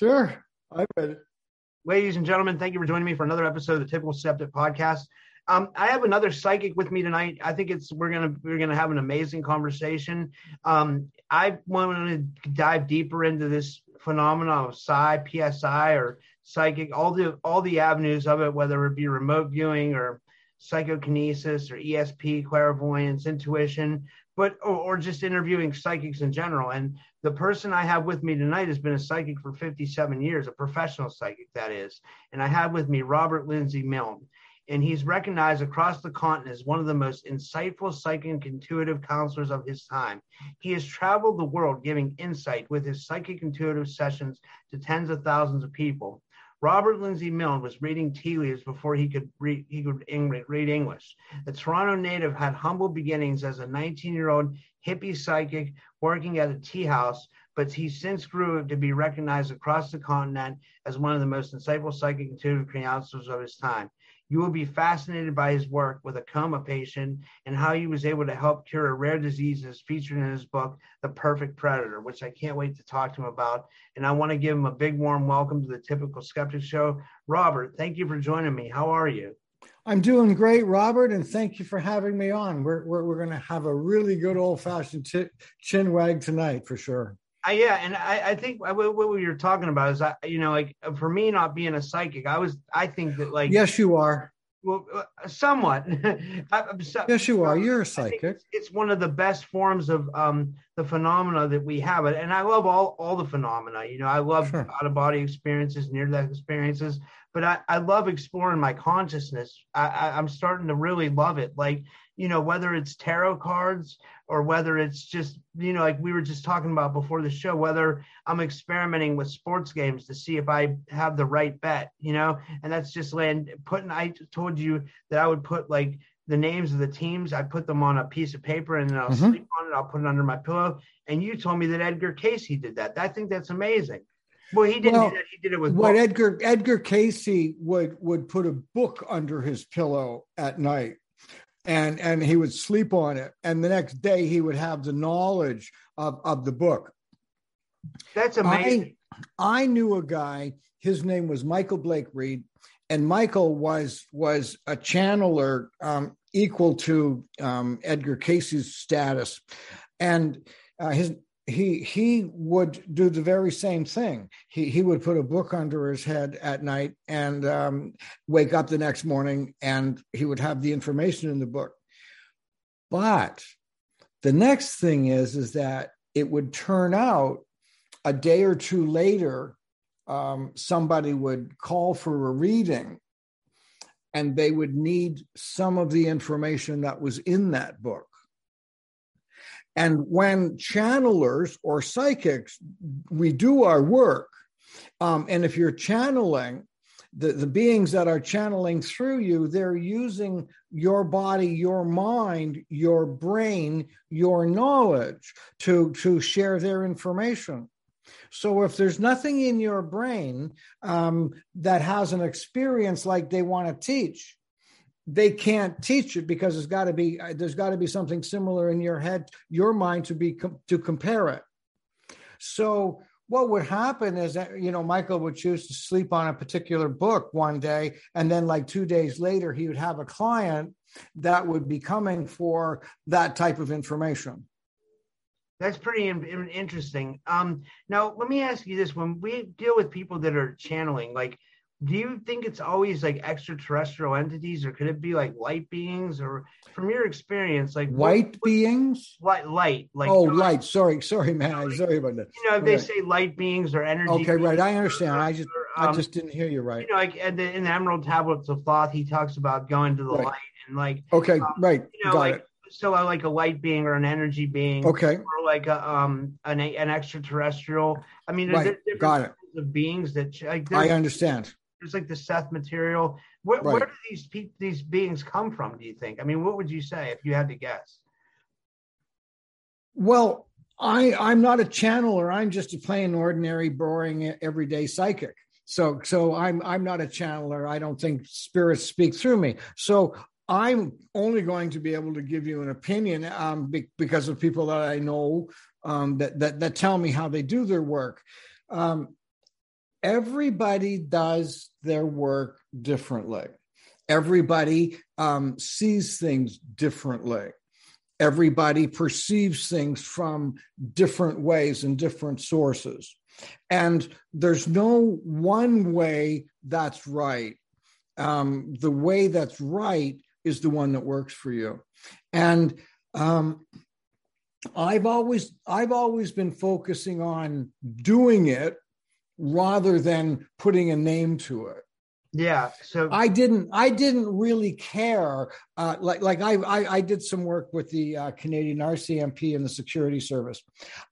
Sure. I read it. Ladies and gentlemen, thank you for joining me for another episode of the Typical Skeptic Podcast. Um, I have another psychic with me tonight. I think it's we're gonna we're gonna have an amazing conversation. Um, I want to dive deeper into this phenomenon of psi, PSI, or psychic, all the all the avenues of it, whether it be remote viewing or psychokinesis or ESP, clairvoyance, intuition, but or, or, just interviewing psychics in general. And the person I have with me tonight has been a psychic for 57 years, a professional psychic that is. And I have with me Robert Lindsay Milne. And he's recognized across the continent as one of the most insightful psychic intuitive counselors of his time. He has traveled the world giving insight with his psychic intuitive sessions to tens of thousands of people. Robert Lindsay Milne was reading tea leaves before he could read, he could read English. The Toronto native had humble beginnings as a 19-year-old hippie psychic working at a tea house, but he since grew to be recognized across the continent as one of the most insightful psychic intuitive counselors of his time. You will be fascinated by his work with a coma patient and how he was able to help cure a rare disease as featured in his book, The Perfect Predator, which I can't wait to talk to him about. And I want to give him a big warm welcome to the Typical Skeptic Show. Robert, thank you for joining me. How are you? I'm doing great, Robert, and thank you for having me on. We're, we're, we're going to have a really good old fashioned ch- chin wag tonight for sure. I, yeah, and I, I think what, what we were talking about is, I, you know, like for me not being a psychic, I was, I think that like, yes, you are. Well, uh, somewhat. so, yes, you are. You're a psychic. It's, it's, one of the best forms of um, the phenomena that we have, it and I love all all the phenomena. You know, I love sure. out of body experiences, near death experiences, but I, I love exploring my consciousness. I, I, I'm starting to really love it. Like you know, whether it's tarot cards or whether it's just, you know, like we were just talking about before the show, whether I'm experimenting with sports games to see if I have the right bet, you know, and that's just land putting, I told you that I would put like the names of the teams, I put them on a piece of paper and then I'll mm-hmm. sleep on it, I'll put it under my pillow. And you told me that Edgar Cayce did that. I think that's amazing. Well, he didn't well, do that. He did it with what Edgar Edgar Cayce would would put a book under his pillow at night and and he would sleep on it and the next day he would have the knowledge of of the book that's amazing i, I knew a guy his name was michael blake reed and michael was was a channeler um, equal to um, edgar Cayce's status and uh, his he he would do the very same thing. He he would put a book under his head at night and um, wake up the next morning, and he would have the information in the book. But the next thing is is that it would turn out a day or two later, um, somebody would call for a reading, and they would need some of the information that was in that book. And when channelers or psychics, we do our work, um, and if you're channeling, the, the beings that are channeling through you, they're using your body, your mind, your brain, your knowledge to, to share their information. So if there's nothing in your brain um, that has an experience like they want to teach, they can't teach it because there's got to be uh, there's got to be something similar in your head your mind to be to compare it. So what would happen is that you know michael would choose to sleep on a particular book one day and then like two days later he would have a client that would be coming for that type of information that's pretty in, interesting. Um, now let me ask you this. When we deal with people that are channeling like do you think it's always like extraterrestrial entities or could it be like light beings? Or from your experience like white what, beings? Light light like oh light. Sorry sorry man. Sorry about that. you know if right. they say light beings or energy okay right. i understand. Or, i just um, i just didn't hear you right. you know like in the, in the emerald tablets of thoth he talks about going to the right. light and like okay um, right. you know Got like it. So like a light being or an energy being okay or like a um an, an extraterrestrial i mean right. got it of beings that like i understand there's like the Seth material. Where, right. where do these pe- these beings come from? Do you think? I mean, what would you say if you had to guess? Well, I I'm not a channeler. I'm just a plain, ordinary, boring, everyday psychic. So so I'm I'm not a channeler. I don't think spirits speak through me. So I'm only going to be able to give you an opinion um, be, because of people that I know um, that, that that tell me how they do their work. Um, everybody does their work differently. Everybody um, sees things differently. Everybody perceives things from different ways and different sources. And there's no one way that's right. Um, the way that's right is the one that works for you. And um, I've always I've always been focusing on doing it rather than putting a name to it. Yeah. So I didn't I didn't really care. Uh, like like I, I, I did some work with the uh, Canadian RCMP and the security service.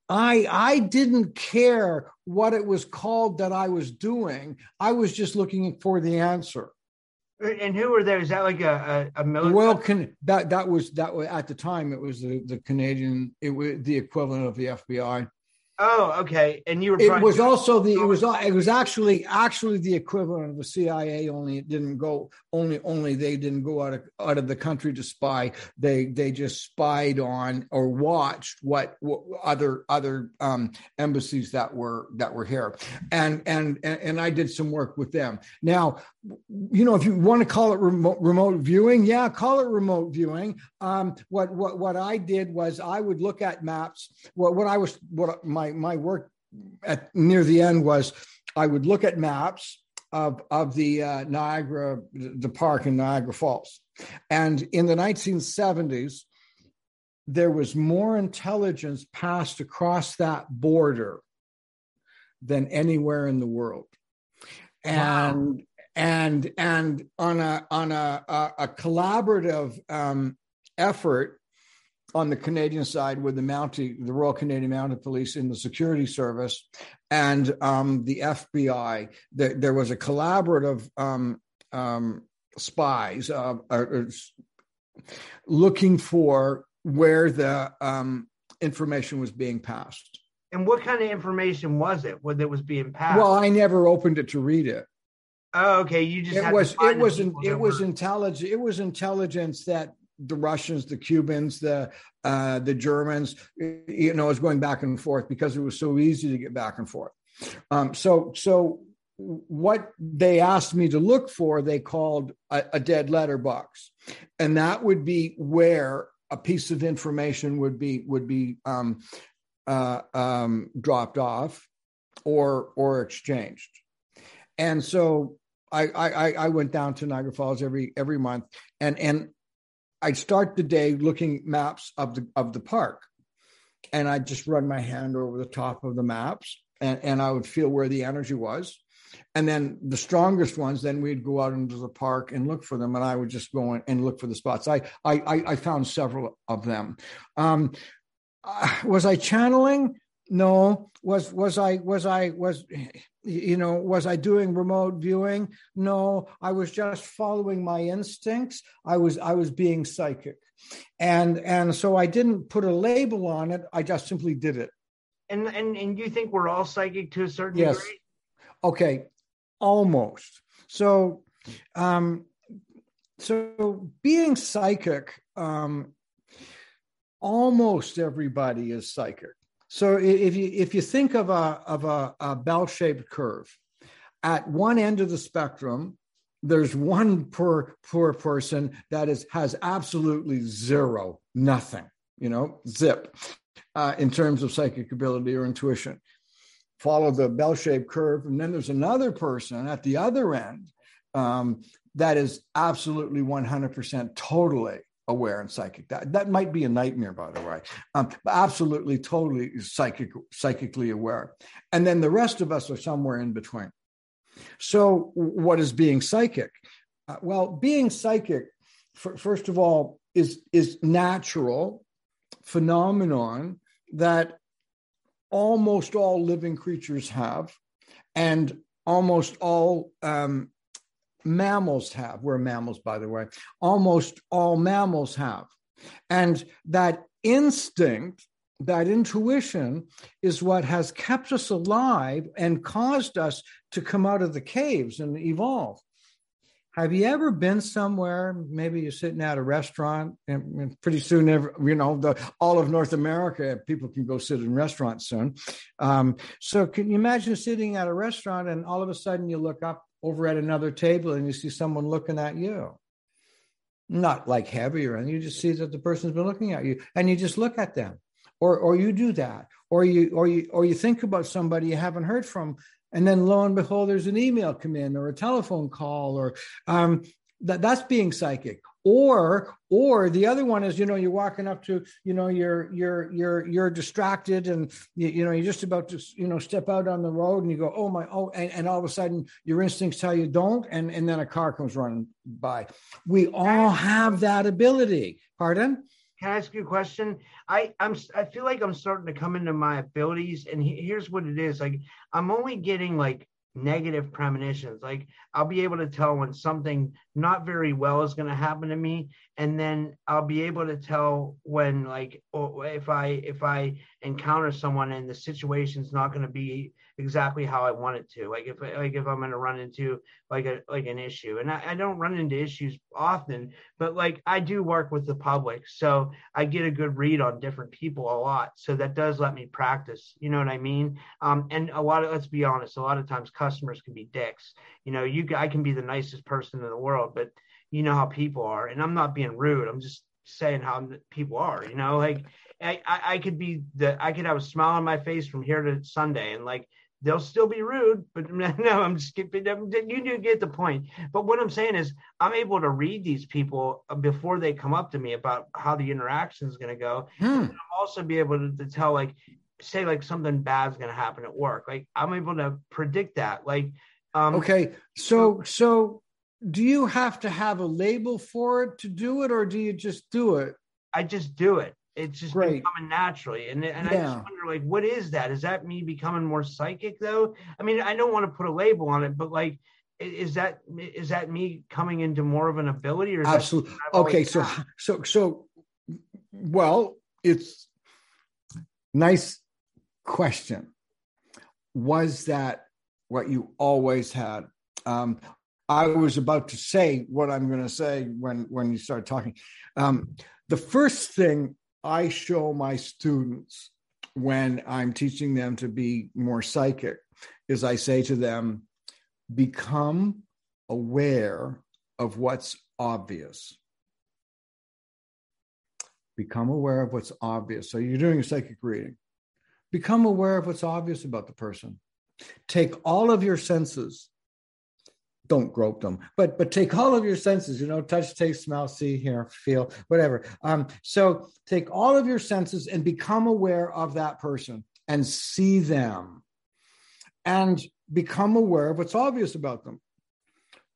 I I didn't care what it was called that I was doing. I was just looking for the answer. And who were there? Is that like a a, a military? Well, can, that that was that was at the time it was the the Canadian it was the equivalent of the FBI. Oh, okay. And you were. It was also the. It was. It was actually actually the equivalent of the CIA. Only it didn't go. Only only they didn't go out of out of the country to spy. They they just spied on or watched what, what other other um, embassies that were that were here, and and and I did some work with them. Now, you know, if you want to call it remote remote viewing, yeah, call it remote viewing. Um, what what what I did was I would look at maps. What what I was what my my work at near the end was I would look at maps of of the uh, Niagara the park in Niagara Falls, and in the 1970s there was more intelligence passed across that border than anywhere in the world, and. Wow. And and on a on a a, a collaborative um, effort on the Canadian side with the Mountie, the Royal Canadian Mounted Police in the security service, and um, the FBI. There, there, was a collaborative um, um, spies uh, uh, looking for where the um, information was being passed. And what kind of information was it? What it was being passed? Well, I never opened it to read it. Oh, okay. You just it was it was it was intelligence. It was intelligence that the Russians, the Cubans, the uh, the Germans, you know, was going back and forth because it was so easy to get back and forth. Um, so so what they asked me to look for, they called a, a dead letter box, and that would be where a piece of information would be would be um, uh, um, dropped off or or exchanged. And so I, I I went down to Niagara Falls every every month, and and I'd start the day looking maps of the of the park, and I'd just run my hand over the top of the maps, and, and I would feel where the energy was. And then the strongest ones, then we'd go out into the park and look for them, and I would just go and look for the spots. I I I found several of them. Um, uh, was I channeling? No. Was was I was I was you know was i doing remote viewing? No i was just following my instincts. I was i was being psychic. And and so i didn't put a label on it. I just simply did it. And and and you think we're all psychic to a certain yes. degree? Okay. Almost. So um so being psychic um almost everybody is psychic so if you if you think of a of a, a bell-shaped curve, at one end of the spectrum, there's one poor poor person that is has absolutely zero, nothing, you know, zip, uh, in terms of psychic ability or intuition. Follow the bell-shaped curve, and then there's another person at the other end um, that is absolutely 100% totally aware and psychic. That that might be a nightmare, by the way. Um, absolutely, totally psychic, psychically aware, and then the rest of us are somewhere in between. So, what is being psychic? Uh, well, being psychic, first of all, is is natural phenomenon that almost all living creatures have, and almost all um, mammals have. We're mammals, by the way. Almost all mammals have. And that instinct, that intuition, is what has kept us alive and caused us to come out of the caves and evolve. have you ever been somewhere? Maybe you're sitting at a restaurant, and pretty soon, you know, the, all of North America, people can go sit in restaurants soon. Um, so, can you imagine sitting at a restaurant and all of a sudden you look up over at another table and you see someone looking at you? Not like or anything. You just see that the person's been looking at you, and you just look at them, or or you do that, or you or you or you think about somebody you haven't heard from and then lo and behold there's an email come in or a telephone call or um, that that's being psychic or or the other one is you know you're walking up to you know you're you're you're you're distracted and you, you know you're just about to you know step out on the road and you go oh my oh and, and all of a sudden your instincts tell you don't and and then a car comes running by we all have that ability pardon can I ask you a question? I I'm I feel like I'm starting to come into my abilities, and he, here's what it is. Like I'm only getting like negative premonitions. Like I'll be able to tell when something not very well is going to happen to me, and then I'll be able to tell when like if I if I encounter someone and the situation's not going to be exactly how I want it to. Like if like if I'm going to run into like a like an issue, and I, I don't run into issues often, but like I do work with the public, so I get a good read on different people a lot. So that does let me practice. You know what I mean? Um, and a lot of let's be honest, a lot of times customers can be dicks. You know, you I can be the nicest person in the world, but you know how people are, and I'm not being rude. I'm just saying how people are. You know, like I, I could be the I could have a smile on my face from here to Sunday, and like they'll still be rude, but no, I'm just kidding. You do get the point. But what I'm saying is, I'm able to read these people uh, before they come up to me about how the interaction is going to go. Hmm. I'm also be able to, to tell, like, say, like something bad is going to happen at work. Like, I'm able to predict that. Like, um, okay, so so do you have to have a label for it to do it, or do you just do it? I just do it. It's just Great. coming naturally. And, and yeah. I just wonder, like, what is that? Is that me becoming more psychic, though? I mean, I don't want to put a label on it, but like, is that is that me coming into more of an ability or absolutely okay so had? so so well it's nice question was that what you always had um, i was about to say what i'm going to say when when you start talking um, the first thing I show my students when I'm teaching them to be more psychic is I say to them, become aware of what's obvious. Become aware of what's obvious. So you're doing a psychic reading. Become aware of what's obvious about the person. Take all of your senses don't grope them. But but take all of your senses you know touch taste smell see hear feel whatever. Um so take all of your senses and become aware of that person and see them. And become aware of what's obvious about them.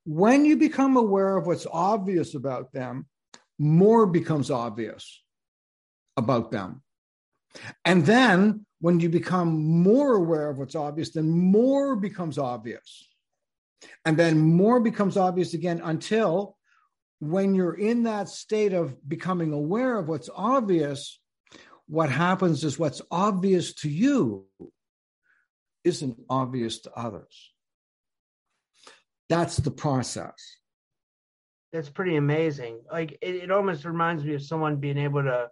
When you become aware of what's obvious about them more becomes obvious about them. And then when you become more aware of what's obvious then more becomes obvious and then more becomes obvious again until when you're in that state of becoming aware of what's obvious, what happens is what's obvious to you isn't obvious to others. That's the process. That's pretty amazing. Like it, it almost reminds me of someone being able to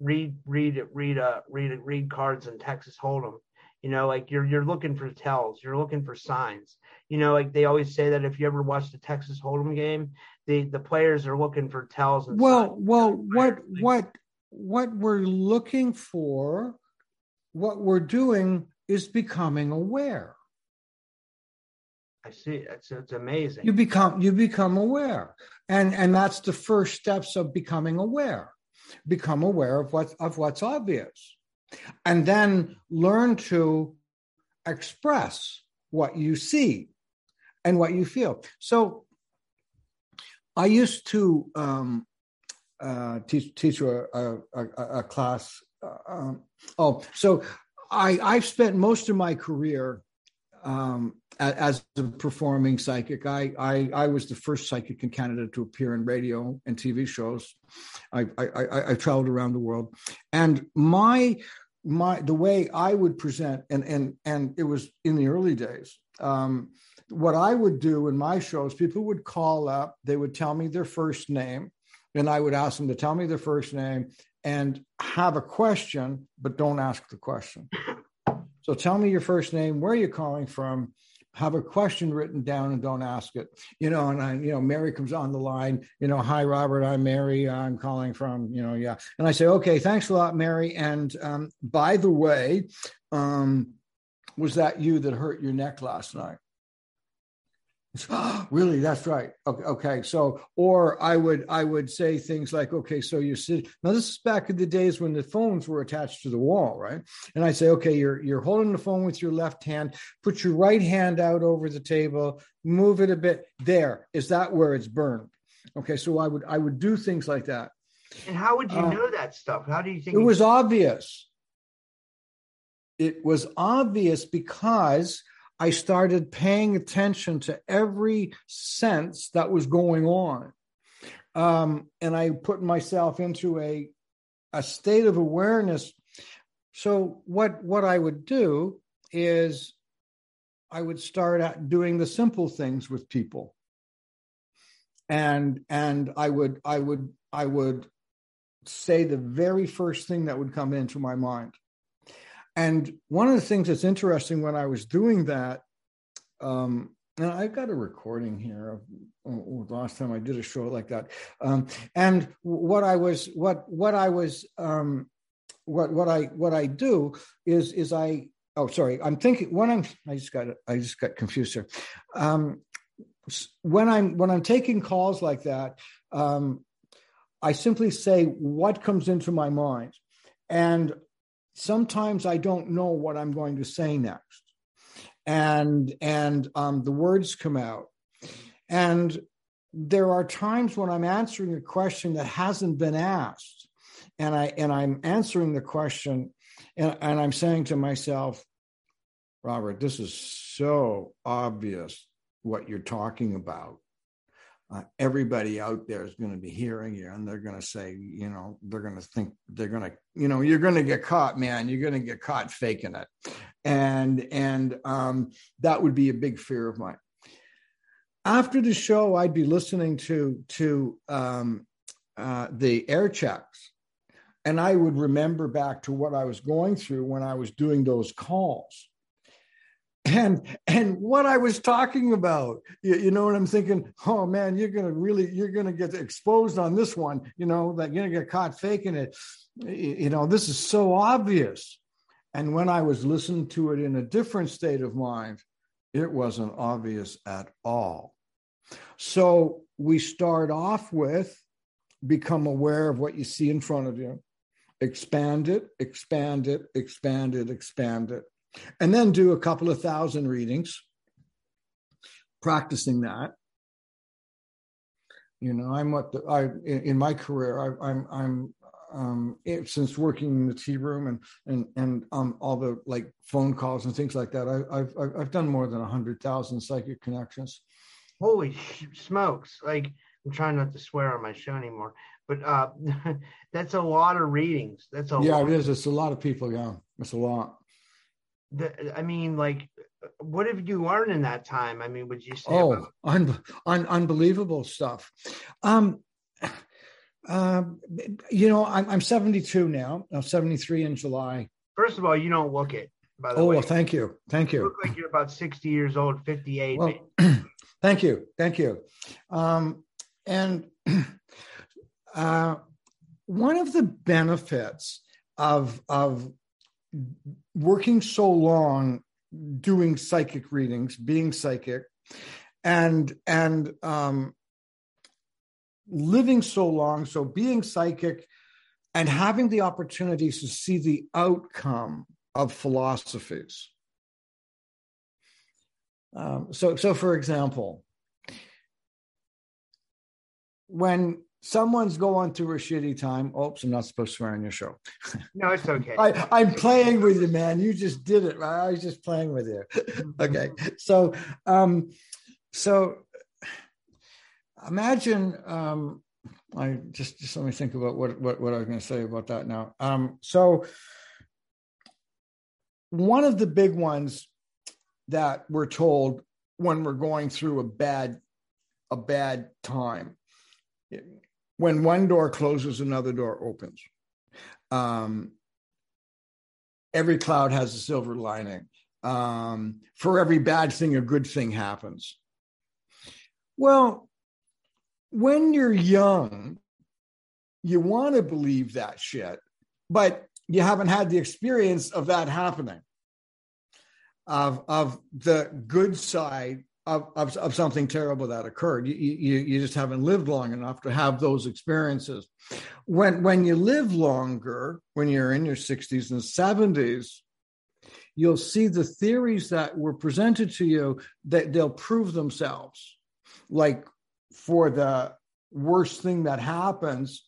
read, read, read, uh, read, read cards in Texas Hold'em you know like you're you're looking for tells you're looking for signs you know like they always say that if you ever watch the texas hold'em game the the players are looking for tells well well what what what we're looking for what we're doing is becoming aware. I see. It's it's amazing. You become you become aware. And and that's the first steps of becoming aware. Become aware of what of what's obvious. And then learn to express what you see and what you feel. So I used to um, uh, teach teach a, a, a, class. Uh, um, oh, so I I've spent most of my career um, as a performing psychic. I, I, I was the first psychic in Canada to appear in radio and TV shows. I I, I, I traveled around the world, and my my the way I would present, and and and it was in the early days. Um, what I would do in my shows, people would call up, they would tell me their first name, and I would ask them to tell me their first name and have a question, but don't ask the question. So tell me your first name, where are you calling from? Have a question written down and don't ask it. You know, and I, you know, Mary comes on the line, you know, hi, Robert, I'm Mary. I'm calling from, you know, yeah. And I say, okay, thanks a lot, Mary. And um, by the way, um, was that you that hurt your neck last night? oh, really? That's right. Okay, okay. So or i would i would say things like okay so you sit now this is back in the days when the phones were attached to the wall right? And i say okay you're you're holding the phone with your left hand put your right hand out over the table move it a bit. There. Is that where it's burned? Okay so i would i would do things like that. And how would you uh, know that stuff? How do you think it was obvious it was obvious because I started paying attention to every sense that was going on. Um, and I put myself into a, a state of awareness. So what, what I would do is I would start doing the simple things with people. And, and I would, I would, I would say the very first thing that would come into my mind. And one of the things that's interesting when I was doing that, um, and I've got a recording here of oh, last time I did a show like that. Um, and what I was, what what I was, um, what what I what I do is is I oh sorry I'm thinking when I'm I just got I just got confused here. Um, when I'm when I'm taking calls like that, um, I simply say what comes into my mind, and sometimes I don't know what I'm going to say next. And and um, the words come out. And there are times when I'm answering a question that hasn't been asked. And I and I'm answering the question and, and I'm saying to myself, Robert, this is so obvious what you're talking about uh, everybody out there is going to be hearing you and they're going to say you know they're going to think they're going to you know you're going to get caught man you're going to get caught faking it. And and um, that would be a big fear of mine. After the show i'd be listening to to um, uh, the air checks and i would remember back to what i was going through when i was doing those calls and and what I was talking about, you, you, know what I'm thinking? Oh man, you're gonna really you're gonna get exposed on this one. You know that you're gonna get caught faking it. You know this is so obvious. And when I was listening to it in a different state of mind, it wasn't obvious at all. So we start off with become aware of what you see in front of you, expand it, expand it, expand it, expand it and then do a couple of thousand readings, practicing that. You know, I'm what the, I in my career. I, I'm I'm um, since working in the tea room and and and um, all the like phone calls and things like that. I, have I've done more than a hundred thousand psychic connections. Holy smokes! Like I'm trying not to swear on my show anymore, but uh, that's a lot of readings. That's a yeah, lot. it is. It's a lot of people. Yeah, it's a lot the, I mean, like, what have you learned in that time? I mean, would you say? Oh, about- un- un- unbelievable stuff. Um, uh, you know, I'm, I'm 72 now. I'm 73 in July. First of all, you don't look it. By the oh, way, well, thank you, thank you. you. Look like you're about 60 years old, 58. Well, thank you, thank you. Um, and uh, one of the benefits of of working so long doing psychic readings, being psychic, and and um, living so long, so being psychic, and having the opportunities to see the outcome of philosophies. Um, so, so for example, when someone's going through a shitty time. Oops, I'm not supposed to swear on your show. No, it's okay. I, am playing with you, man. You just did it. Right? I was just playing with you. okay. So, um, so imagine, um, I just, just let me think about what, what, what I was going to say about that now. Um, so one of the big ones that we're told when we're going through a bad a bad time. When one door closes, another door opens. Um, every cloud has a silver lining. Um, for every bad thing, a good thing happens. Well, when you're young, you want to believe that shit, but you haven't had the experience of that happening, of, of the good side of, of, of something terrible that occurred. You, you, you just haven't lived long enough to have those experiences. When, when you live longer, when you're in your 60s and 70s, you'll see the theories that were presented to you that they'll prove themselves. Like for the worst thing that happens,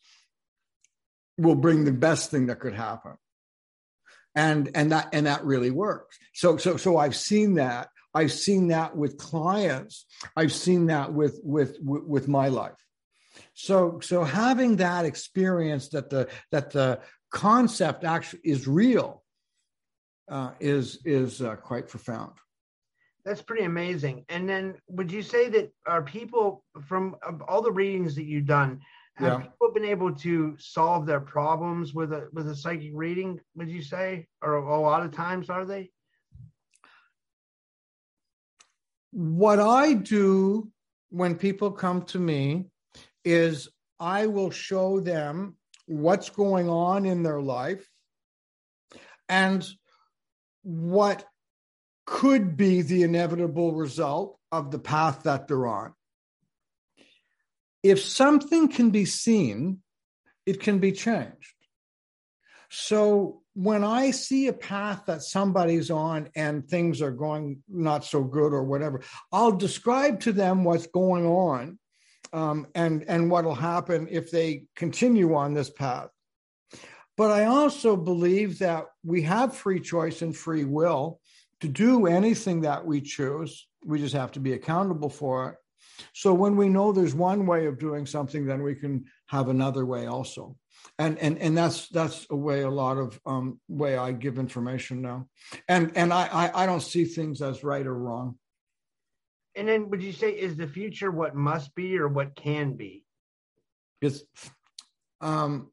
will bring the best thing that could happen and and that and that really works so so so i've seen that I've seen that with clients. I've seen that with with with my life. So so having that experience that the that the concept actually is real uh, is is uh, quite profound. That's pretty amazing. And then, would you say that are people from all the readings that you've done? Have yeah. people been able to solve their problems with a with a psychic reading? Would you say, or a lot of times are they? What I do when people come to me is I will show them what's going on in their life and what could be the inevitable result of the path that they're on. If something can be seen, it can be changed. So when I see a path that somebody's on and things are going not so good or whatever, I'll describe to them what's going on um, and and what'll happen if they continue on this path. But I also believe that we have free choice and free will to do anything that we choose. We just have to be accountable for it. So when we know there's one way of doing something, then we can have another way also and and and that's that's a way a lot of um way i give information now. And and I, I i don't see things as right or wrong. And then would you say is the future what must be or what can be? It's um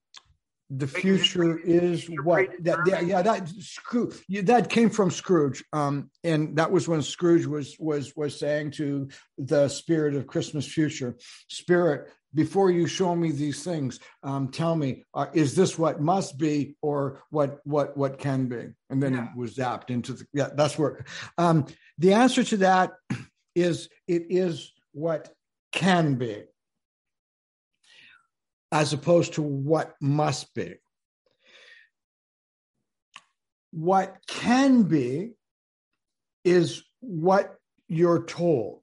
the future is what that, that, yeah that Scrooge that came from Scrooge um and that was when Scrooge was was was saying to the spirit of Christmas future spirit before you show me these things um, tell me uh, is this what must be or what what what can be? And then yeah. it was zapped into the yeah that's where um, the answer to that is it is what can be as opposed to what must be. What can be is what you're told.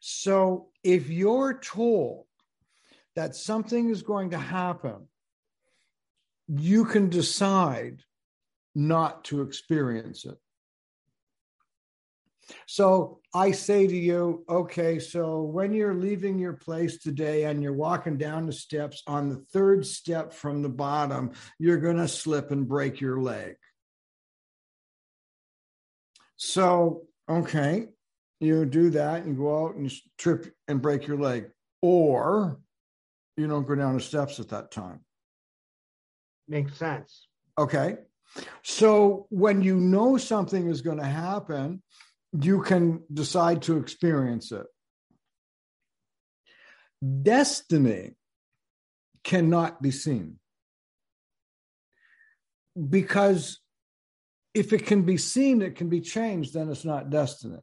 So if you're told that something is going to happen, you can decide not to experience it. So I say to you, okay, so when you're leaving your place today and you're walking down the steps, on the third step from the bottom, you're going to slip and break your leg. So, okay, you do that and go out and trip and break your leg. Or you don't go down the steps at that time. Makes sense. Okay. So when you know something is going to happen, you can decide to experience it. Destiny cannot be seen because if it can be seen, it can be changed, then it's not destiny.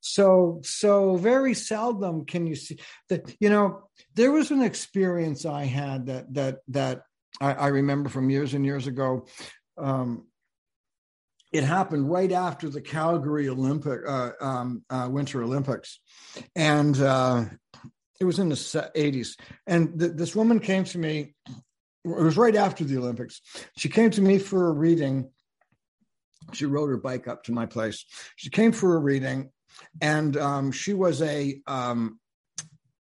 So, so very seldom can you see that, you know, there was an experience I had that, that, that I, I remember from years and years ago. Um, it happened right after the Calgary Olympic uh, um, uh, Winter Olympics, and uh, it was in the 80s. And th- this woman came to me. It was right after the Olympics. She came to me for a reading. She rode her bike up to my place. She came for a reading, and um, she was a um,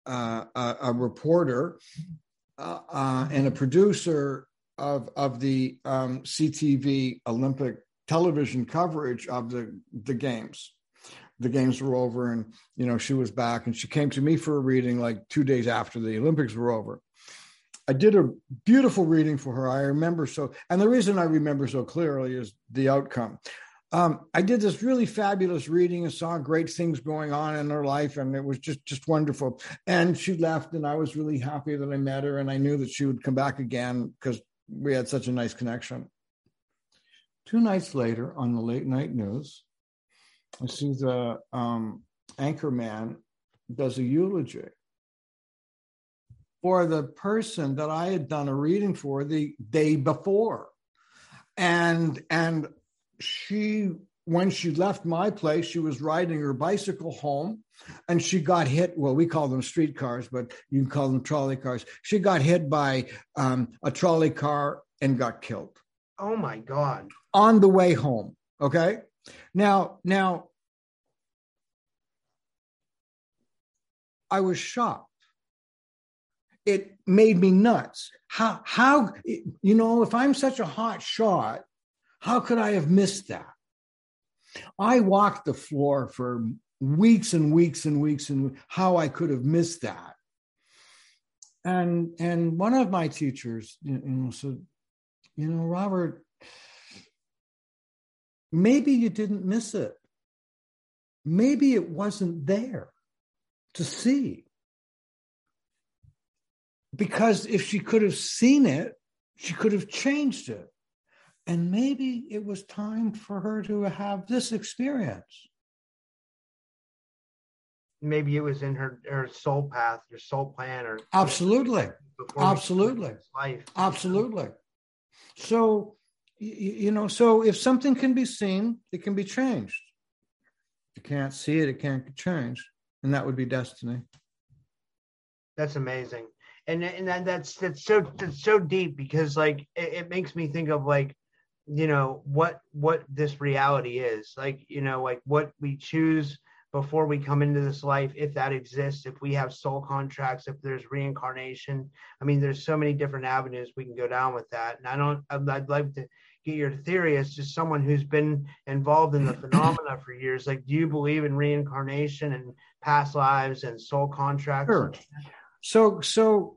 uh, a, reporter uh, uh, and a producer of of the um, CTV Olympic television coverage of the the games. the games were over and you know she was back and she came to me for a reading like two days after the olympics were over. I did a beautiful reading for her. I remember so and the reason i remember so clearly is the outcome um, i did this really fabulous reading and saw great things going on in her life and it was just just wonderful and she left and i was really happy that i met her and i knew that she would come back again because we had such a nice connection two nights later on the late night news I see the um, anchor man does a eulogy for the person that I had done a reading for the day before. And and she when she left my place, she was riding her bicycle home and she got hit. Well, we call them streetcars, but you can call them trolley cars. She got hit by um, a trolley car and got killed. Oh my God. On the way home. Okay. Now, now, I was shocked. It made me nuts. How, how, you know, if I'm such a hot shot, how could I have missed that? I walked the floor for weeks and weeks and weeks and how I could have missed that. And and one of my teachers, you know, said, you know, Robert, maybe you didn't miss it. Maybe it wasn't there to see. Because if she could have seen it, she could have changed it. And maybe it was time for her to have this experience. Maybe it was in her, her soul path, her soul plan, or absolutely, absolutely, life, absolutely. So, you know, so if something can be seen, it can be changed. If you can't see it, it can't be changed and that would be destiny. That's amazing, and and that, that's that's so that's so deep because like it, it makes me think of like you know what what this reality is like you know like what we choose before we come into this life if that exists if we have soul contracts if there's reincarnation i mean there's so many different avenues we can go down with that and i don't i'd, I'd like to get your theory as just someone who's been involved in the phenomena for years. Like, do you believe in reincarnation and past lives and soul contracts? Sure. So, so,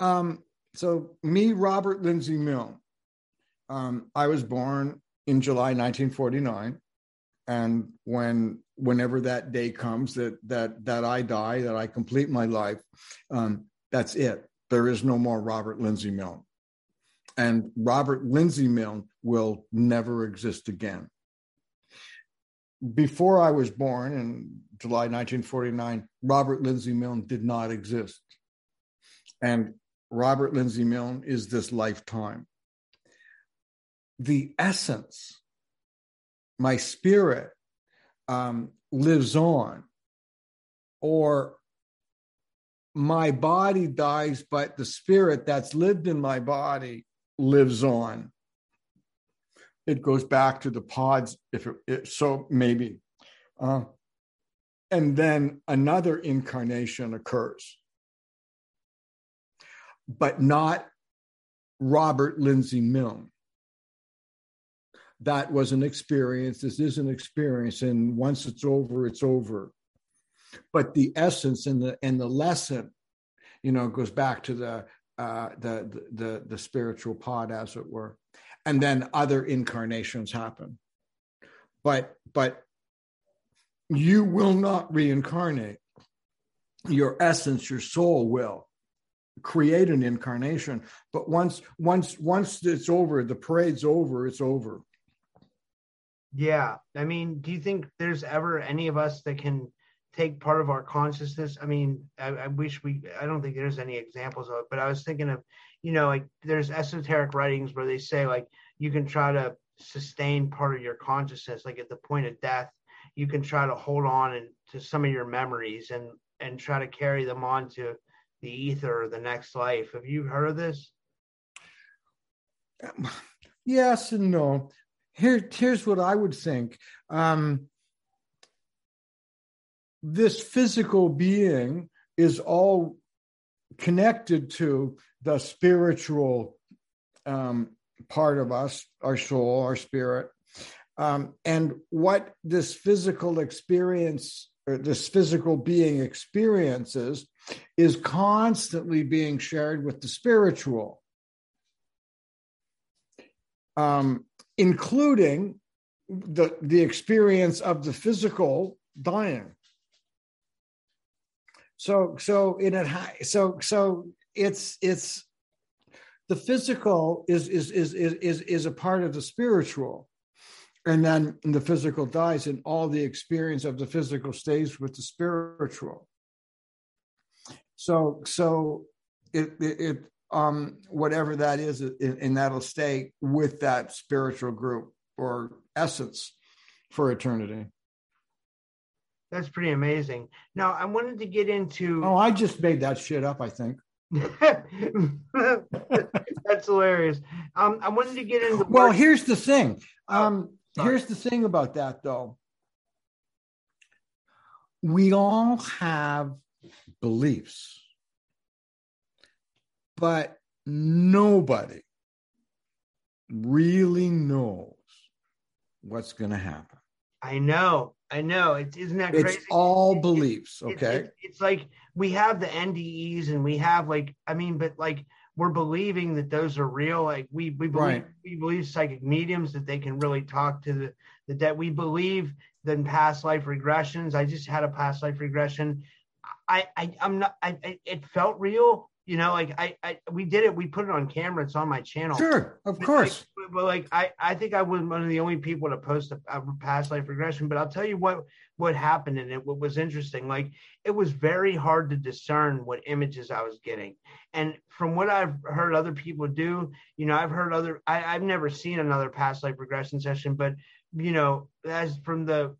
um, so me, Robert Lindsay Milne. Um, I was born in July 1949, and when whenever that day comes that that that I die, that I complete my life, um, that's it. There is no more Robert Lindsay Milne and Robert Lindsay Milne will never exist again. Before I was born in July 1949, Robert Lindsay Milne did not exist. And Robert Lindsay Milne is this lifetime. The essence, my spirit, um, lives on, or my body dies, but the spirit that's lived in my body lives on. It goes back to the pods, if it, it so maybe. Uh, and then another incarnation occurs, but not Robert Lindsay Milne. That was an experience. This is an experience, and once it's over, it's over. But the essence and the and the lesson, you know, goes back to the uh, the, the the spiritual pod, as it were, and then other incarnations happen. But but you will not reincarnate. Your essence, your soul will create an incarnation. But once once once it's over, the parade's over. It's over. Yeah, I mean, do you think there's ever any of us that can take part of our consciousness. I mean, I, I, wish we, I don't think there's any examples of it, but I was thinking of, you know, like there's esoteric writings where they say like you can try to sustain part of your consciousness, like at the point of death, you can try to hold on and to some of your memories and and try to carry them on to the ether or the next life. Have you heard of this? Yes and no. Here, here's what I would think. Um, this physical being is all connected to the spiritual um, part of us, our soul, our spirit. Um, and what this physical experience or this physical being experiences is constantly being shared with the spiritual, um, including the, the experience of the physical dying. So, so in it, so, so it's, it's, the physical is, is, is, is, is a part of the spiritual and then the physical dies and all the experience of the physical stays with the spiritual so so it it, it um whatever that is and that'll stay with that spiritual group or essence for eternity. That's pretty amazing. Now i wanted to get into oh i just made that shit up i think. That's hilarious. Um i wanted to get into well here's the thing. Um Sorry. Here's the thing about that, though. We all have beliefs, but nobody really knows what's going to happen. I know. I know. It's isn't that crazy? It's all beliefs. Okay. It's, like we have the NDEs and we have like, I mean, but like we're believing that those are real. Like we we believe right. we believe psychic mediums that they can really talk to the the dead. We believe than past life regressions. I just had a past life regression. I, I I'm not. I it felt real, you know like I, I we did it we put it on camera it's on my channel. Sure of but course. like, but like i i think i was one of the only people to post a, a, past life regression but i'll tell you what what happened in it what was interesting like it was very hard to discern what images i was getting. And from what i've heard other people do you know i've heard other I, i've never seen another past life regression session but you know as from the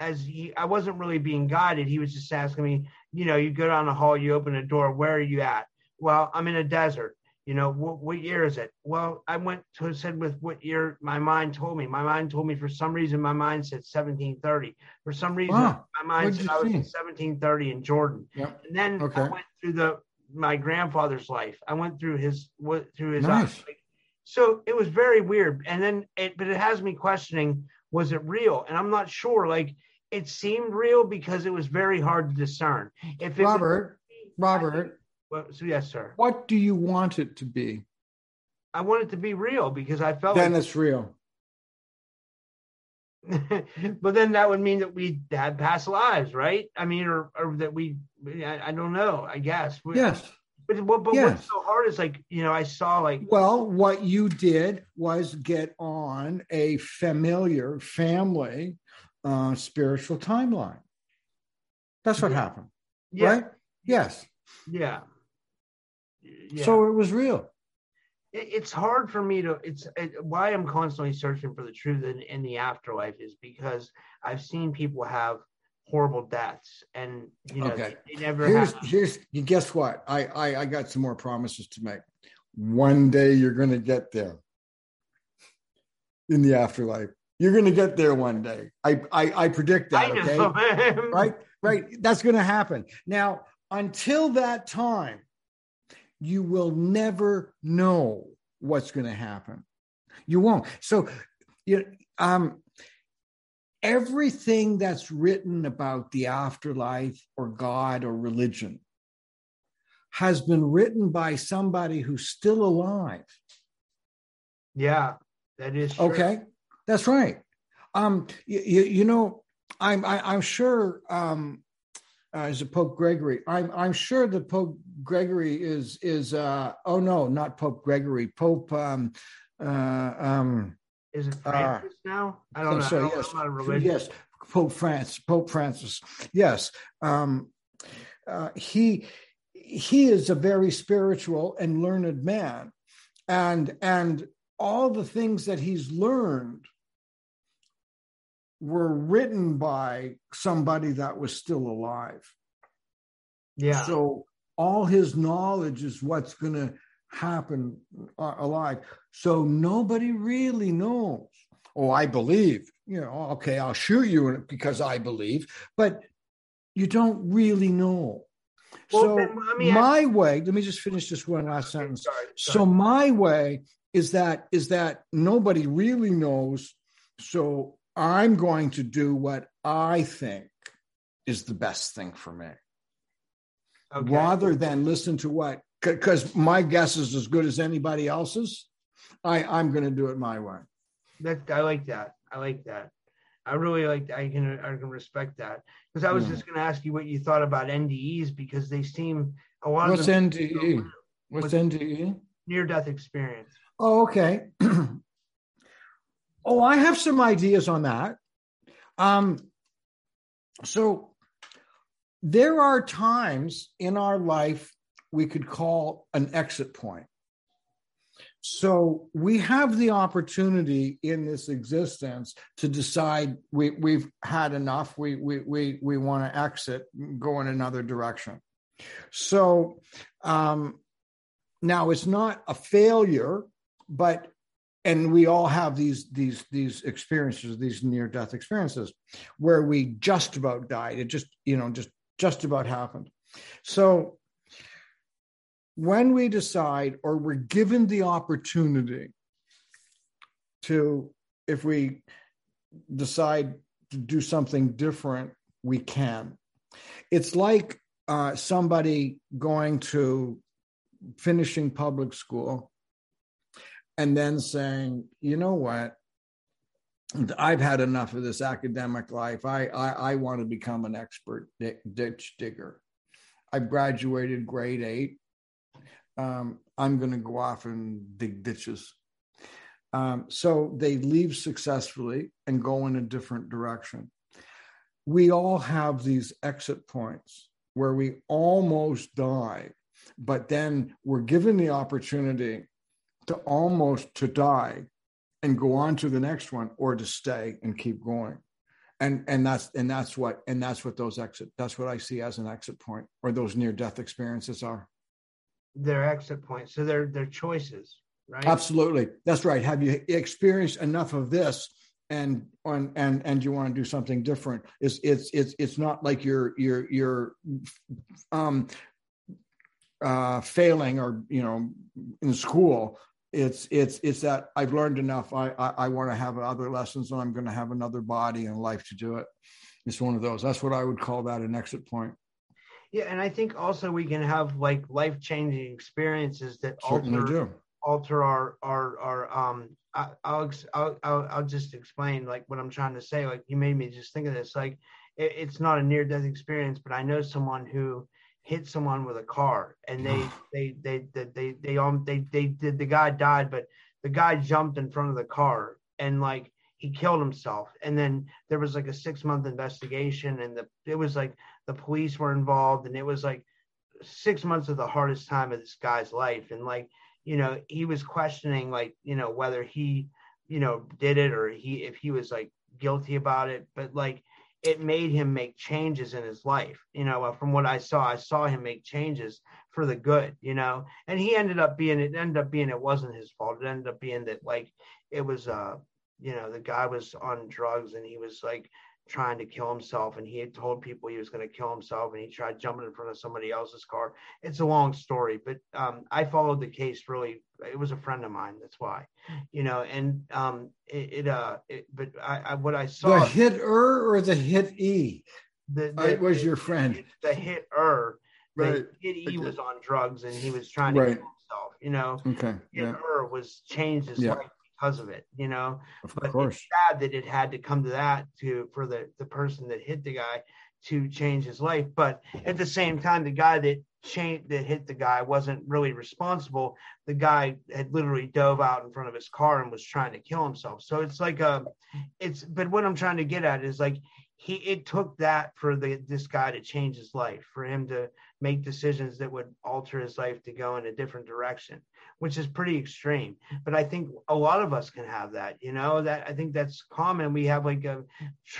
as he i wasn't really being guided he was just asking me you know you go down the hall you open a door where are you at well, I'm in a desert. You know, what, what year is it? Well, I went to said with what year my mind told me. My mind told me for some reason my mind said 1730. For some reason wow. my mind said I was in 1730 in Jordan. Yep. And then okay. I went through the my grandfather's life. I went through his through his uh, nice. eyes. So it was very weird. And then it but it has me questioning was it real? And I'm not sure. Like it seemed real because it was very hard to discern. If it Robert, was, Robert, well, so yes, sir. What do you want it to be? I want it to be real because I felt then like, it's real. but then that would mean that we had past lives, right? I mean, or, or that we, I, I don't know, I guess. Yes. But, but, but yes. what's so hard is like, you know, I saw like. Well, what you did was get on a familiar family uh, spiritual timeline. That's what yeah. happened. Yeah. Right? Yes. Yeah yeah. so it was real. It's hard for me to it's it, why i'm constantly searching for the truth in, in the afterlife is because i've seen people have horrible deaths and you know okay. they, they never here's have... here's guess what? I, I i got some more promises to make. One day you're going to get there. In the afterlife. You're going to get there one day. I i, I predict that I okay? Right? Right. That's going to happen. Now until that time you will never know what's going to happen. You won't. So, you um, everything that's written about the afterlife or God or religion has been written by somebody who's still alive. Yeah, that is true. okay. That's right. Um, you, you, you know, I'm I, am i am sure um, uh, is it Pope Gregory? I'm I'm sure that Pope Gregory is is uh, oh no, not Pope Gregory, Pope um, uh, um, is it uh, Francis now? I don't know. So, I don't yes, yes, Pope Francis, Pope Francis. Yes, um, uh, he he is a very spiritual and learned man, and and all the things that he's learned were written by somebody that was still alive. Yeah. So all his knowledge is what's going to happen uh, alive. So nobody really knows. Oh, I believe. You know, okay, I'll shoot you because I believe, but you don't really know. Well, so then, my way, let me just finish this one last sentence. Sorry, sorry. So my way is that is that nobody really knows. So I'm going to do what I think is the best thing for me. Okay. Rather than listen to what, because my guess is as good as anybody else's, I, I'm going to do it my way. That I like that. I like that. I really like that. I can I can respect that because I was yeah. just going to ask you what you thought about NDEs because they seem a lot. What's of NDE? What's NDE? Near death experience. Oh, okay. oh, I have some ideas on that. Um, so there are times in our life we could call an exit point. So we have the opportunity in this existence to decide we, we've had enough, we, we, we, we want to exit, go in another direction. So um, now it's not a failure, but and we all have these these these experiences these near death experiences where we just about died. It just you know just just about happened. So when we decide or we're given the opportunity to if we decide to do something different we can. It's like uh, somebody going to finishing public school and then saying you know what I've had enough of this academic life. I I, I want to become an expert ditch digger. I've graduated grade eight um, I'm going to go off and dig ditches. Um, so they leave successfully and go in a different direction. We all have these exit points where we almost die, but then we're given the opportunity to almost to die and go on to the next one or to stay and keep going and and that's and that's what and that's what those exit that's what i see as an exit point or those near death experiences are their exit points. So they're their choices, right? Absolutely, that's right. Have you experienced enough of this? And on and and you want to do something different? It's it's it's it's not like you're you're you're um uh failing or you know in school it's it's it's that I've learned enough. I I, I want to have other lessons, and I'm going to have another body and life to do it. It's one of those. That's what I would call that an exit point. Yeah, and I think also we can have like life changing experiences that Certainly alter do. alter our our our um. I, I'll, I'll I'll I'll just explain like what I'm trying to say. Like you made me just think of this. Like it, it's not a near death experience, but I know someone who hit someone with a car and they they they they they they um they they did the guy died, but the guy jumped in front of the car and like he killed himself. And then there was like a six month investigation and the it was like the police were involved and it was like six months of the hardest time of this guy's life. And like you know he was questioning like you know whether he you know did it or he if he was like guilty about it. But like it made him make changes in his life you know from what i saw i saw him make changes for the good you know? And he ended up being it ended up being it wasn't his fault. It ended up being that like it was uh you know the guy was on drugs and he was like trying to kill himself and he had told people he was going to kill himself and he tried jumping in front of somebody else's car. It's a long story but um, i followed the case really it was a friend of mine that's why you know and um, it, it uh it, but I, I, what i saw the hit er or the hit e the, the, it was the, your friend. the hit er right. hit e was on drugs and he was trying to right. kill himself you know? Okay. Hit yeah. er was changed his yeah. life because of it, you know. Of but course. it's sad that it had to come to that to for the the person that hit the guy to change his life. But at the same time, the guy that changed that hit the guy wasn't really responsible. The guy had literally dove out in front of his car and was trying to kill himself. So it's like a, it's. But what I'm trying to get at is like he it took that for the this guy to change his life for him to make decisions that would alter his life to go in a different direction which is pretty extreme. But i think a lot of us can have that you know that i think that's common. We have like a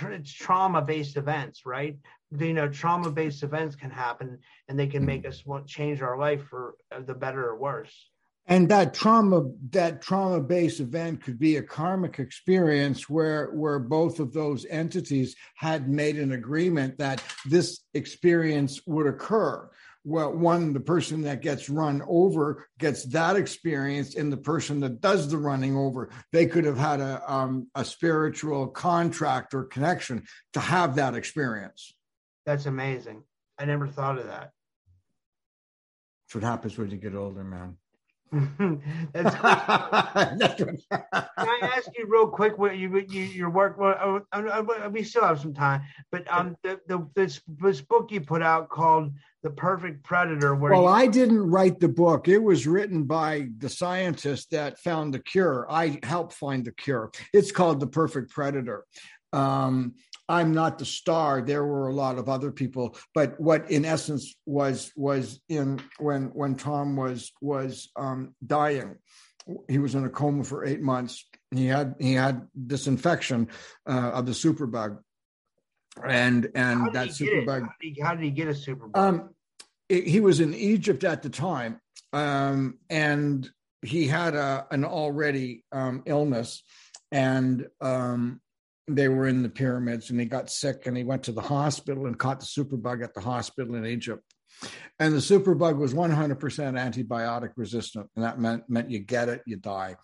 it's trauma based events right? You know trauma based events can happen and they can make mm. us want change our life for uh, the better or worse and that trauma that trauma based event could be a karmic experience where where both of those entities had made an agreement that this experience would occur well, one, the person that gets run over gets that experience, and the person that does the running over, they could have had a um, a spiritual contract or connection to have that experience. That's amazing. I never thought of that. That's what happens when you get older, man. That's Can I ask you real quick what you, you your work? Well, uh, uh, uh, we still have some time, but um, the, the this, this book you put out called "The Perfect Predator." Where well, you- I didn't write the book. It was written by the scientist that found the cure. I helped find the cure. It's called "The Perfect Predator." Um, I'm not the star. There were a lot of other people, but what in essence was was in when when Tom was was um, dying, he was in a coma for eight months. He had he had this infection uh, of the superbug, and and that superbug. How did, he, how did he get a superbug? Um, it, he was in Egypt at the time, um, and he had a an already um, illness, and um, they were in the pyramids and he got sick and he went to the hospital and caught the superbug at the hospital in Egypt. And the superbug was 100% antibiotic resistant, and that meant meant you get it, you die.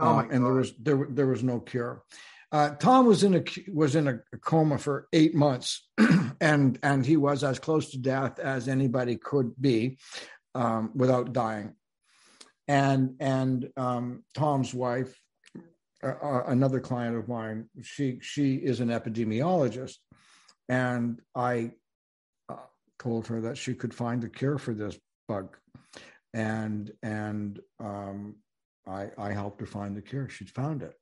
Oh um, and there was there there was no cure. Uh, Tom was in a was in a coma for eight months, and and he was as close to death as anybody could be um, without dying. And and um, Tom's wife another client of mine, she she is an epidemiologist, and I uh, told her that she could find a cure for this bug, and and um, I I helped her find the cure. She'd found it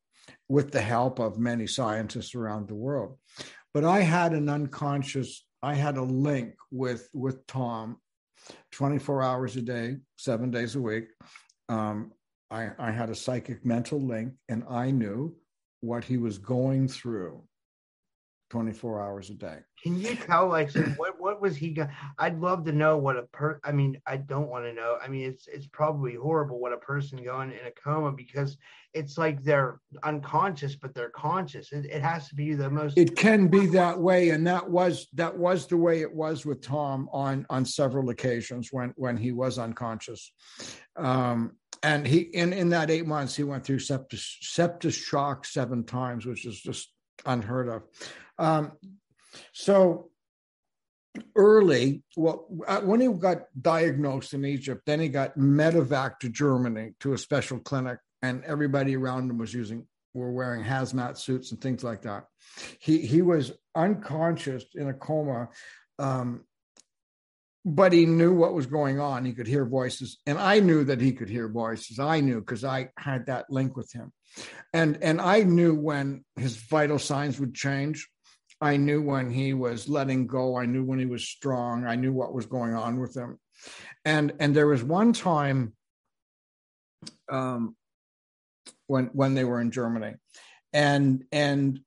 with the help of many scientists around the world. But I had an unconscious, I had a link with with Tom, 24 hours a day, seven days a week. Um, I, I had a psychic mental link and I knew what he was going through 24 hours a day. Can you tell like what what was he going I'd love to know what a per I mean I don't want to know. I mean it's it's probably horrible what a person going in a coma because it's like they're unconscious but they're conscious. It, it has to be the most It can be that way and that was that was the way it was with Tom on on several occasions when when he was unconscious. Um and he in in that eight months he went through septic septic shock seven times, which is just unheard of. Um, so early, well, uh, when he got diagnosed in Egypt, then he got medevac to Germany to a special clinic, and everybody around him was using were wearing hazmat suits and things like that. He he was unconscious in a coma um, but he knew what was going on. He could hear voices, and I knew that he could hear voices. I knew because I had that link with him, and and I knew when his vital signs would change. I knew when he was letting go. I knew when he was strong. I knew what was going on with him, and and there was one time, um, when when they were in Germany, and and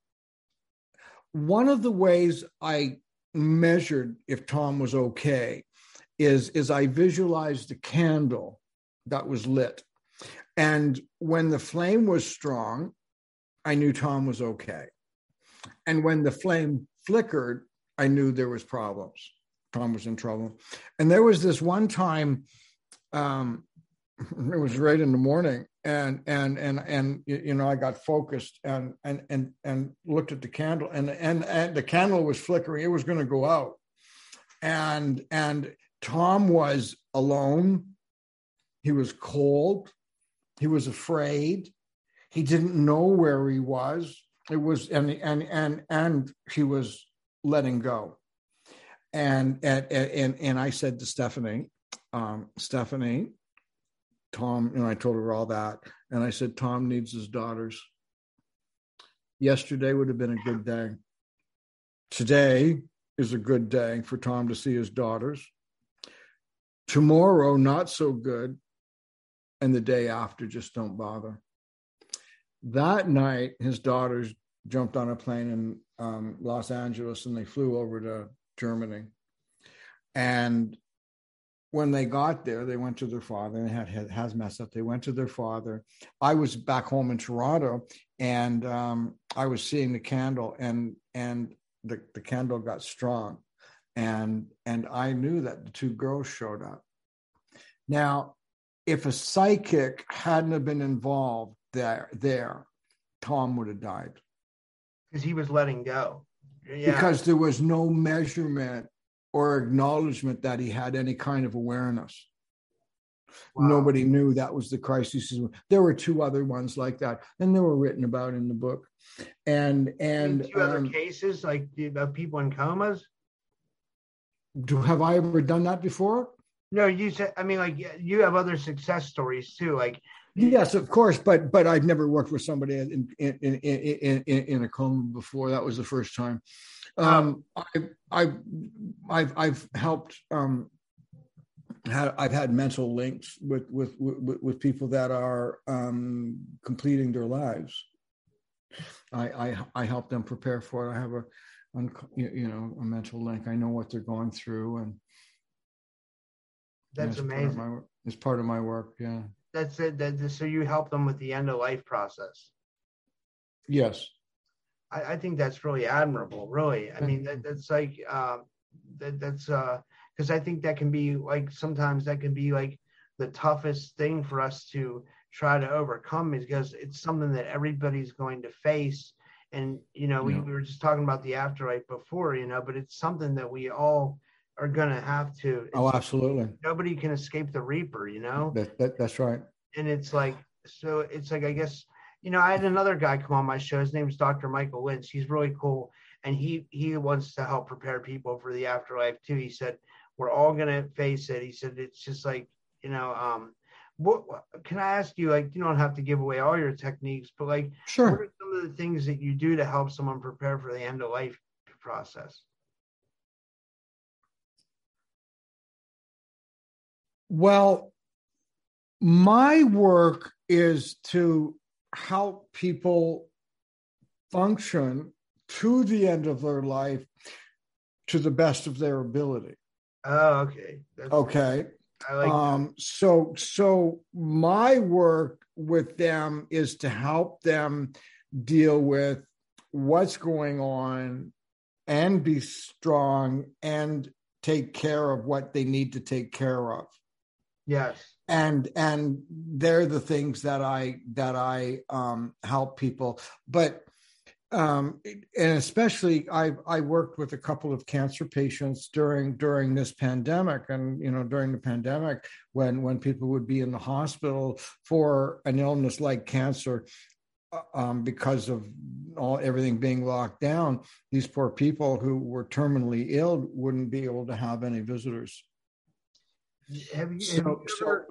one of the ways I measured if Tom was okay is is I visualized a candle that was lit. And when the flame was strong, I knew Tom was okay. And when the flame flickered, I knew there was problems. Tom was in trouble. And there was this one time, um, it was right in the morning, and and and and you know I got focused and and and and looked at the candle, and and and the candle was flickering. It was going to go out, and and Tom was alone. He was cold. He was afraid. He didn't know where he was. It was and and and and he was letting go. And and and, and I said to Stephanie, um, Stephanie, Tom, you know, I told her all that, and I said Tom needs his daughters. Yesterday would have been a good day. Today is a good day for Tom to see his daughters. Tomorrow, not so good. And the day after, just don't bother. That night, his daughters jumped on a plane in um, Los Angeles and they flew over to Germany. And when they got there, they went to their father. They had, had hazmat up. They went to their father. I was back home in Toronto, and um, I was seeing the candle, and and the, the candle got strong, and and I knew that the two girls showed up. Now, if a psychic hadn't have been involved there, there, Tom would have died because he was letting go. Yeah. Because there was no measurement or acknowledgement that he had any kind of awareness. Wow. Nobody knew that was the crisis. There were two other ones like that, and they were written about in the book. And and two other um, cases like of people in comas. Do have I ever done that before? No, you said. I mean, like you have other success stories too. Like yes, of course, but but I've never worked with somebody in in in in, in, a coma before. That was the first time. Um, I I I've I've helped um had I've had mental links with with with, with people that are um, completing their lives. I, I I help them prepare for it. I have a you know a mental link. I know what they're going through, and that's amazing. Part my, it's part of my work. Yeah. That's it. That, so you help them with the end of life process. Yes. I, I think that's really admirable. Really, I mean that, that's like uh, that, that's uh because I think that can be like sometimes that can be like the toughest thing for us to try to overcome is because it's something that everybody's going to face. And you know, we, we were just talking about the afterlife before, you know, but it's something that we all are going to have to. Oh, absolutely. Nobody can escape the Reaper, you know. That, that, that's right. And it's like, so it's like I guess you know, I had another guy come on my show. His name is Dr. Michael Lynch. He's really cool, and he he wants to help prepare people for the afterlife too. He said we're all gonna face it. He said it's just like you know, um, what, what, can I ask you? Like, you don't have to give away all your techniques, but like, sure. What are some of the things that you do to help someone prepare for the end of life process? Well, my work is to help people function to the end of their life to the best of their ability. Oh, okay. That's okay. I like um, so so my work with them is to help them deal with what's going on and be strong and take care of what they need to take care of. Yes. And and they're the things that I that I um help people. But um, and especially I I worked with a couple of cancer patients during during this pandemic, and you know during the pandemic when when people would be in the hospital for an illness like cancer. Uh, um, because of all everything being locked down, these poor people who were terminally ill wouldn't be able to have any visitors. Have you, so, have you ever,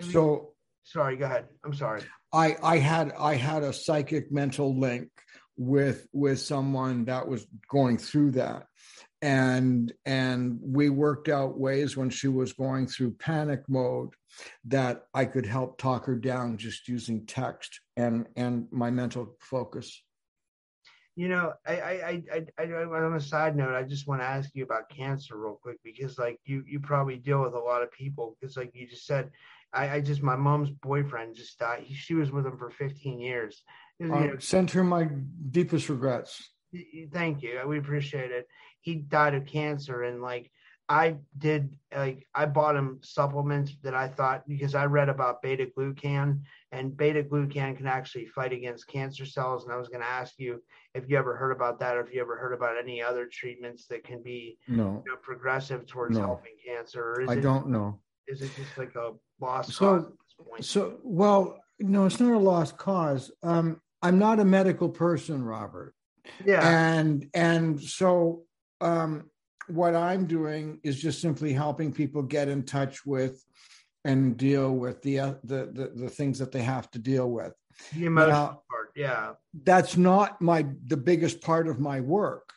so, so sorry, go ahead. I'm sorry. I I had I had a psychic mental link with with someone that was going through that and and we worked out ways when she was going through panic mode that i could help talk her down just using text and and my mental focus you know i i i, I, I on a side note i just want to ask you about cancer real quick because like you you probably deal with a lot of people because like you just said I, I just my mom's boyfriend just died. He, she was with him for 15 years, uh, send her my deepest regrets. Thank you. We appreciate it. He died of cancer, and like I did, like I bought him supplements that I thought because I read about beta glucan, and beta glucan can actually fight against cancer cells. And I was going to ask you if you ever heard about that, or if you ever heard about any other treatments that can be no you know, progressive towards no. helping cancer. I it, don't know. Is it just like a lost so, So, well, no, it's not a lost cause. Um, I'm not a medical person, Robert. Yeah. And and so um, what I'm doing is just simply helping people get in touch with and deal with the uh, the, the, the things that they have to deal with. The emotional now, part, yeah. That's not my the biggest part of my work.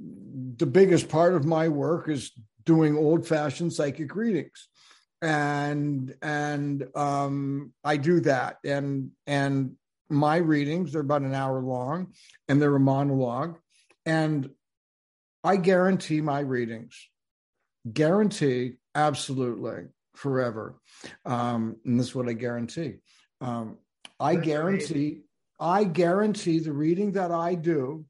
The biggest part of my work is doing old fashioned psychic readings and and um i do that and and my readings. They're about an hour long and they're a monologue. And I guarantee my readings, guarantee absolutely forever. Um, and this is what I guarantee. Um, I guarantee, I guarantee the reading that I do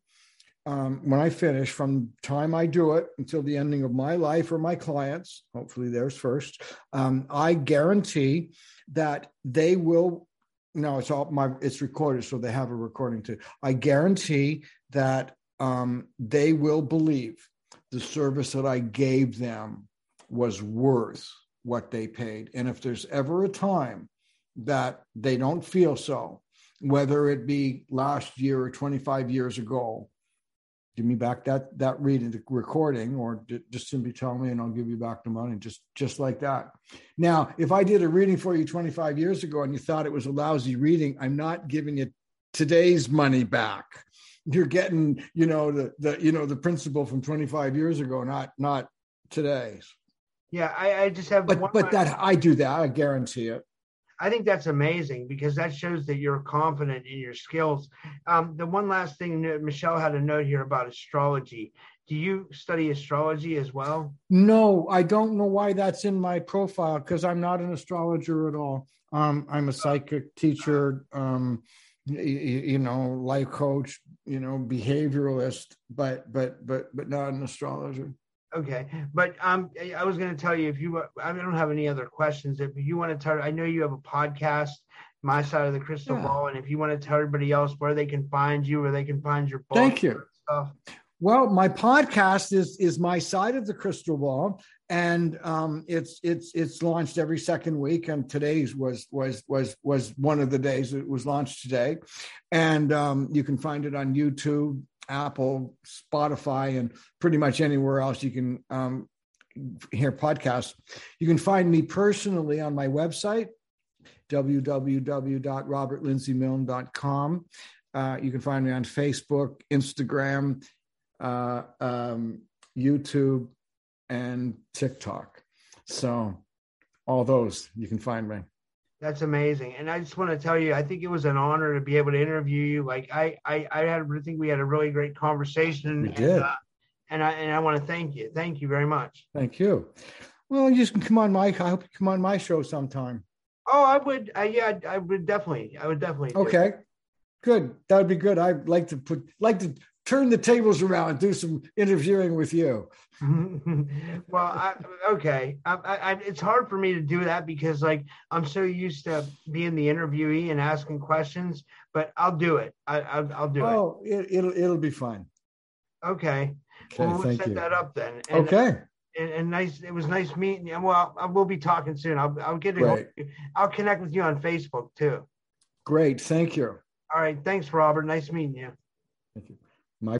um, when I finish, from time I do it until the ending of my life or my clients, hopefully theirs first, um, I guarantee that they will. No, it's all my. It's recorded, so they have a recording too. I guarantee that um, they will believe the service that I gave them was worth what they paid. And if there's ever a time that they don't feel so, whether it be last year or 25 years ago, give me back that that reading the recording or just simply tell me and i'll give you back the money just just like that now if i did a reading for you 25 years ago and you thought it was a lousy reading i'm not giving you today's money back you're getting you know the the you know the principle from 25 years ago not not today's yeah, I, I just have. But but that I do that. I guarantee it. I think that's amazing because that shows that you're confident in your skills. Um, the one last thing, Michelle had a note here about astrology. Do you study astrology as well? No, I don't know why that's in my profile because I'm not an astrologer at all. Um, I'm a psychic teacher, um, you, you know, life coach, you know, behavioralist, but but but but not an astrologer. Okay, but um, I was going to tell you if you, I don't have any other questions. If you want to tell, I know you have a podcast, My Side of the Crystal yeah. Ball, and if you want to tell everybody else where they can find you, where they can find your book. Thank you. Stuff. Well, my podcast is is My Side of the Crystal Ball, and um, it's it's it's launched every second week, and today's was was was was one of the days it was launched today, and um, you can find it on YouTube, Apple, Spotify, and pretty much anywhere else you can um, hear podcasts. You can find me personally on my website, www.robertlindsey.com. Uh, you can find me on Facebook, Instagram, uh, um, YouTube, and TikTok. So, all those you can find me. That's amazing. And I just want to tell you, I think it was an honor to be able to interview you. Like I, I, I had, I think we had a really great conversation. We did. Uh, and I, and I want to thank you. Thank you very much. Thank you. Well, you can come on my, I hope you come on my show sometime. Oh, I would. Uh, yeah, I would definitely. I would definitely. Okay. Good. That would be good. I'd like to put, like to turn the tables around and do some interviewing with you. well, I, okay, I, I, it's hard for me to do that because like I'm so used to being the interviewee and asking questions, but I'll do it. I, will do oh, it. Oh, it, will it'll be fine. Okay. Okay. Well, we'll set you. that up then. And, okay. Uh, and, and, nice. It was nice meeting you. Well, I will be talking soon. I'll, I'll get it. I'll connect with you on Facebook too. Great. Thank you. All right. Thanks, Robert. Nice meeting you. Thank you.